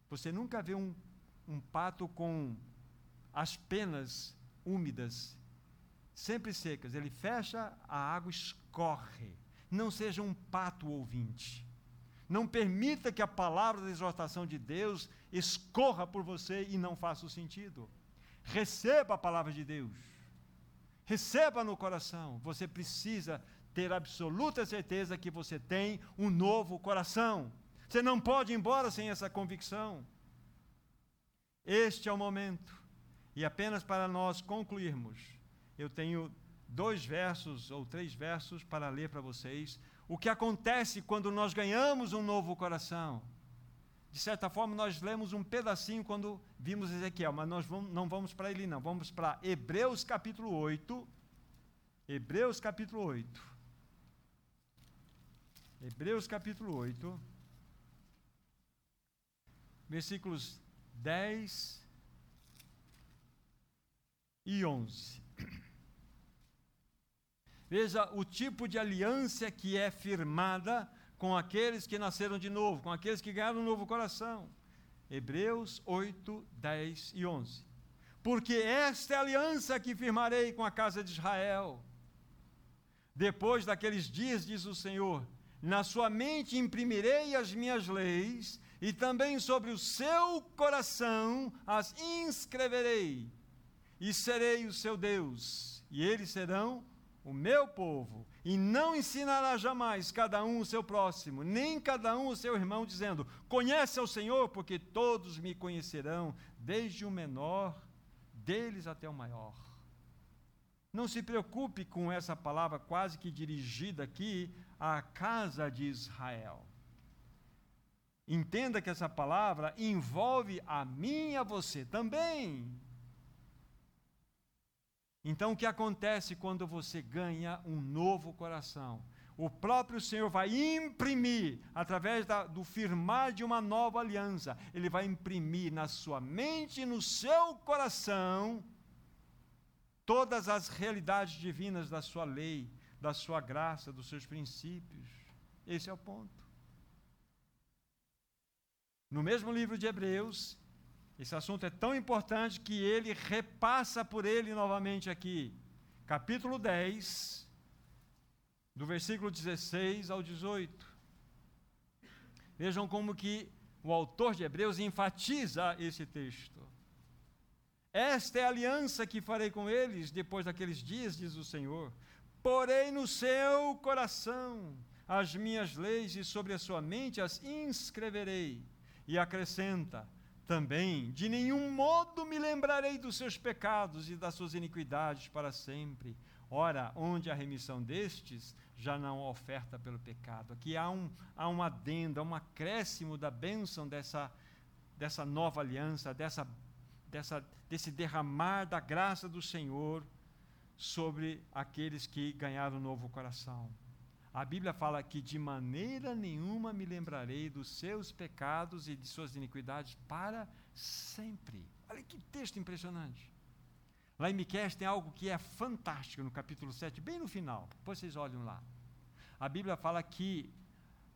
Você nunca vê um, um pato com as penas úmidas, sempre secas. Ele fecha, a água escorre. Não seja um pato ouvinte. Não permita que a palavra da exortação de Deus escorra por você e não faça sentido. Receba a palavra de Deus. Receba no coração. Você precisa ter absoluta certeza que você tem um novo coração. Você não pode ir embora sem essa convicção. Este é o momento. E apenas para nós concluirmos, eu tenho dois versos ou três versos para ler para vocês. O que acontece quando nós ganhamos um novo coração? De certa forma, nós lemos um pedacinho quando vimos Ezequiel, mas nós vamos, não vamos para ele, não. Vamos para Hebreus capítulo 8. Hebreus capítulo 8. Hebreus capítulo 8. Versículos 10 e 11. Veja o tipo de aliança que é firmada com aqueles que nasceram de novo, com aqueles que ganharam um novo coração. Hebreus 8, 10 e 11. Porque esta é a aliança que firmarei com a casa de Israel. Depois daqueles dias, diz o Senhor, na sua mente imprimirei as minhas leis, e também sobre o seu coração as inscreverei, e serei o seu Deus, e eles serão o meu povo, e não ensinará jamais cada um o seu próximo, nem cada um o seu irmão, dizendo: Conhece ao Senhor, porque todos me conhecerão, desde o menor deles até o maior. Não se preocupe com essa palavra quase que dirigida aqui à casa de Israel. Entenda que essa palavra envolve a mim e a você também. Então, o que acontece quando você ganha um novo coração? O próprio Senhor vai imprimir, através da, do firmar de uma nova aliança, Ele vai imprimir na sua mente e no seu coração todas as realidades divinas da sua lei, da sua graça, dos seus princípios. Esse é o ponto. No mesmo livro de Hebreus, esse assunto é tão importante que ele repassa por ele novamente aqui. Capítulo 10, do versículo 16 ao 18. Vejam como que o autor de Hebreus enfatiza esse texto. Esta é a aliança que farei com eles depois daqueles dias, diz o Senhor. Porei no seu coração as minhas leis e sobre a sua mente as inscreverei. E acrescenta: também, de nenhum modo me lembrarei dos seus pecados e das suas iniquidades para sempre. Ora, onde a remissão destes, já não há oferta pelo pecado. Aqui há um, há um adendo, há um acréscimo da bênção dessa, dessa nova aliança, dessa, dessa, desse derramar da graça do Senhor sobre aqueles que ganharam um novo coração. A Bíblia fala que de maneira nenhuma me lembrarei dos seus pecados e de suas iniquidades para sempre. Olha que texto impressionante. Lá em Miqueias tem algo que é fantástico no capítulo 7, bem no final. Depois vocês olham lá. A Bíblia fala que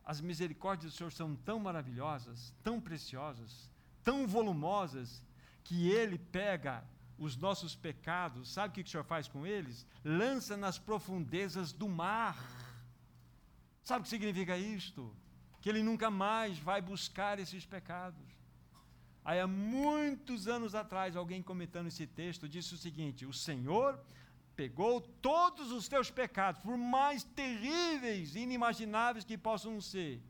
as misericórdias do Senhor são tão maravilhosas, tão preciosas, tão volumosas, que Ele pega os nossos pecados, sabe o que o Senhor faz com eles? Lança nas profundezas do mar Sabe o que significa isto? Que ele nunca mais vai buscar esses pecados. Aí, há muitos anos atrás, alguém comentando esse texto disse o seguinte: O Senhor pegou todos os teus pecados, por mais terríveis e inimagináveis que possam ser,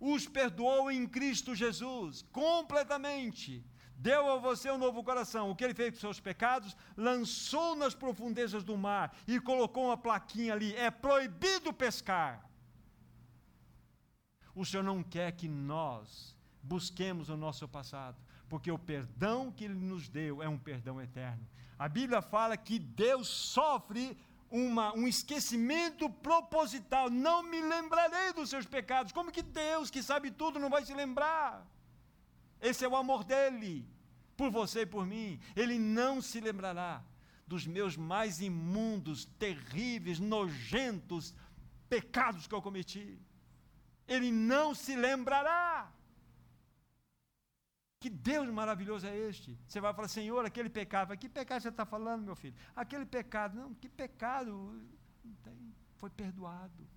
os perdoou em Cristo Jesus, completamente. Deu a você um novo coração. O que ele fez com seus pecados? Lançou nas profundezas do mar e colocou uma plaquinha ali: é proibido pescar. O Senhor não quer que nós busquemos o nosso passado, porque o perdão que Ele nos deu é um perdão eterno. A Bíblia fala que Deus sofre uma, um esquecimento proposital. Não me lembrarei dos seus pecados. Como que Deus, que sabe tudo, não vai se lembrar? Esse é o amor dele por você e por mim. Ele não se lembrará dos meus mais imundos, terríveis, nojentos pecados que eu cometi ele não se lembrará. Que Deus maravilhoso é este? Você vai falar, Senhor, aquele pecado. Que pecado você está falando, meu filho? Aquele pecado. Não, que pecado? Foi perdoado.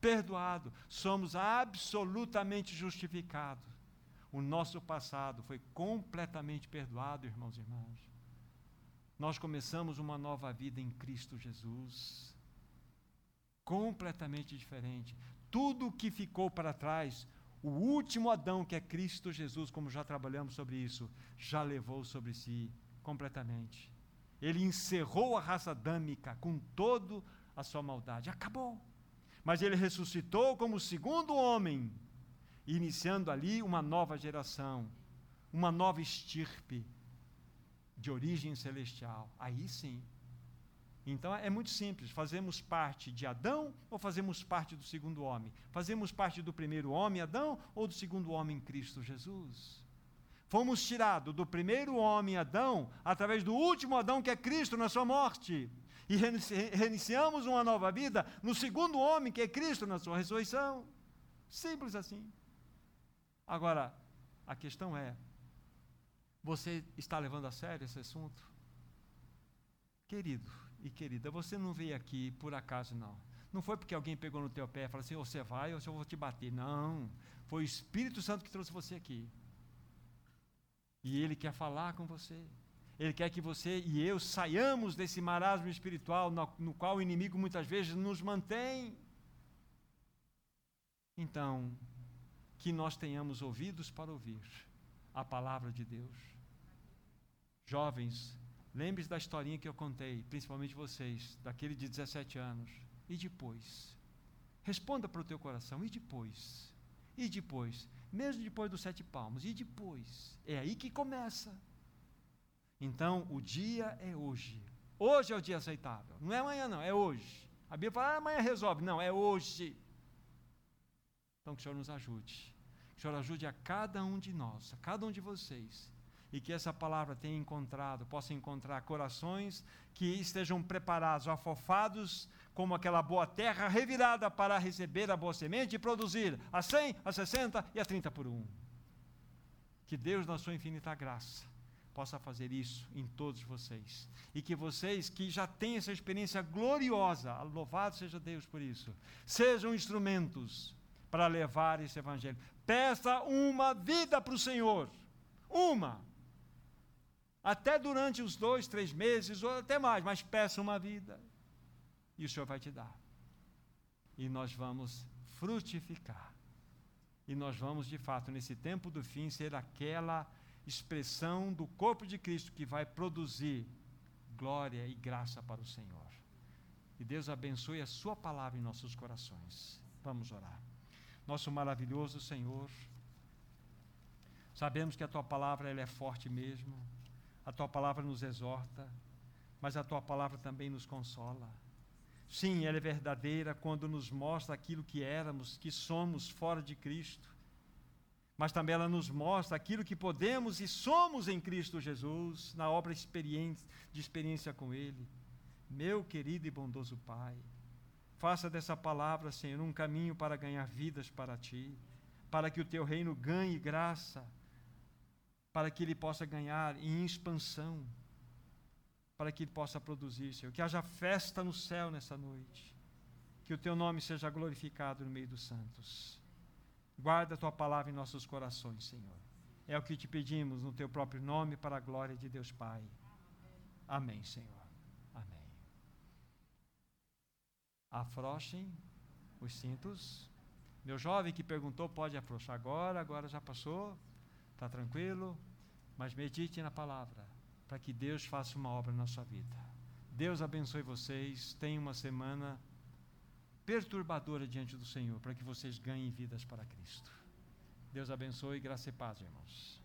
Perdoado. Somos absolutamente justificados. O nosso passado foi completamente perdoado, irmãos e irmãs. Nós começamos uma nova vida em Cristo Jesus. Completamente diferente tudo o que ficou para trás, O último Adão, que é Cristo Jesus, como já trabalhamos sobre isso, já levou sobre si completamente. Ele encerrou a raça adâmica com toda a sua maldade. Acabou. Mas ele ressuscitou como segundo homem, iniciando ali uma nova geração, uma nova estirpe de origem celestial. Aí sim. Então é muito simples. Fazemos parte de Adão ou fazemos parte do segundo homem? Fazemos parte do primeiro homem, Adão, ou do segundo homem, Cristo Jesus? Fomos tirados do primeiro homem, Adão, através do último Adão, que é Cristo, na sua morte. E reiniciamos uma nova vida no segundo homem, que é Cristo, na sua ressurreição. Simples assim. Agora, a questão é: você está levando a sério esse assunto? Querido e querida, você não veio aqui por acaso, não. Não foi porque alguém pegou no teu pé e falou assim: você vai ou eu vou te bater. Não. Foi o Espírito Santo que trouxe você aqui. E Ele quer falar com você. Ele quer que você e eu saiamos desse marasmo espiritual no, no qual o inimigo muitas vezes nos mantém. Então, que nós tenhamos ouvidos para ouvir a palavra de Deus. Jovens, lembre-se da historinha que eu contei, principalmente vocês, daquele de 17 anos. E depois? Responda para o teu coração, e depois? E depois? Mesmo depois dos sete palmos, e depois? É aí que começa. Então, o dia é hoje. Hoje é o dia aceitável. Não é amanhã, não, é hoje. A Bíblia fala, ah, amanhã resolve. Não, é hoje. Então, que o Senhor nos ajude. Senhor ajude a cada um de nós, a cada um de vocês. E que essa palavra tenha encontrado, possa encontrar corações que estejam preparados, afofados, como aquela boa terra revirada para receber a boa semente e produzir a 100, a 60 e a 30 por um. Que Deus, na sua infinita graça, possa fazer isso em todos vocês. E que vocês que já têm essa experiência gloriosa, louvado seja Deus por isso, sejam instrumentos para levar esse evangelho. Peça uma vida para o Senhor. Uma. Até durante os dois, três meses, ou até mais, mas peça uma vida. E o Senhor vai te dar. E nós vamos frutificar. E nós vamos, de fato, nesse tempo do fim, ser aquela expressão do corpo de Cristo que vai produzir glória e graça para o Senhor. E Deus abençoe a Sua palavra em nossos corações. Vamos orar. Nosso maravilhoso Senhor, sabemos que a Tua palavra ela é forte mesmo, a Tua palavra nos exorta, mas a Tua palavra também nos consola. Sim, ela é verdadeira quando nos mostra aquilo que éramos, que somos fora de Cristo mas também ela nos mostra aquilo que podemos e somos em Cristo Jesus, na obra de experiência com Ele. Meu querido e bondoso Pai, faça dessa palavra, Senhor, um caminho para ganhar vidas para Ti, para que o Teu reino ganhe graça, para que ele possa ganhar em expansão, para que ele possa produzir, Senhor. Que haja festa no céu nessa noite, que o Teu nome seja glorificado no meio dos santos. Guarda a tua palavra em nossos corações, Senhor. É o que te pedimos no teu próprio nome, para a glória de Deus Pai. Amém, Senhor. Amém. Afrouxem os cintos. Meu jovem que perguntou, pode afrouxar agora, agora já passou, está tranquilo, mas medite na palavra, para que Deus faça uma obra na sua vida. Deus abençoe vocês, tenha uma semana perturbadora diante do Senhor, para que vocês ganhem vidas para Cristo. Deus abençoe, graça e paz, irmãos.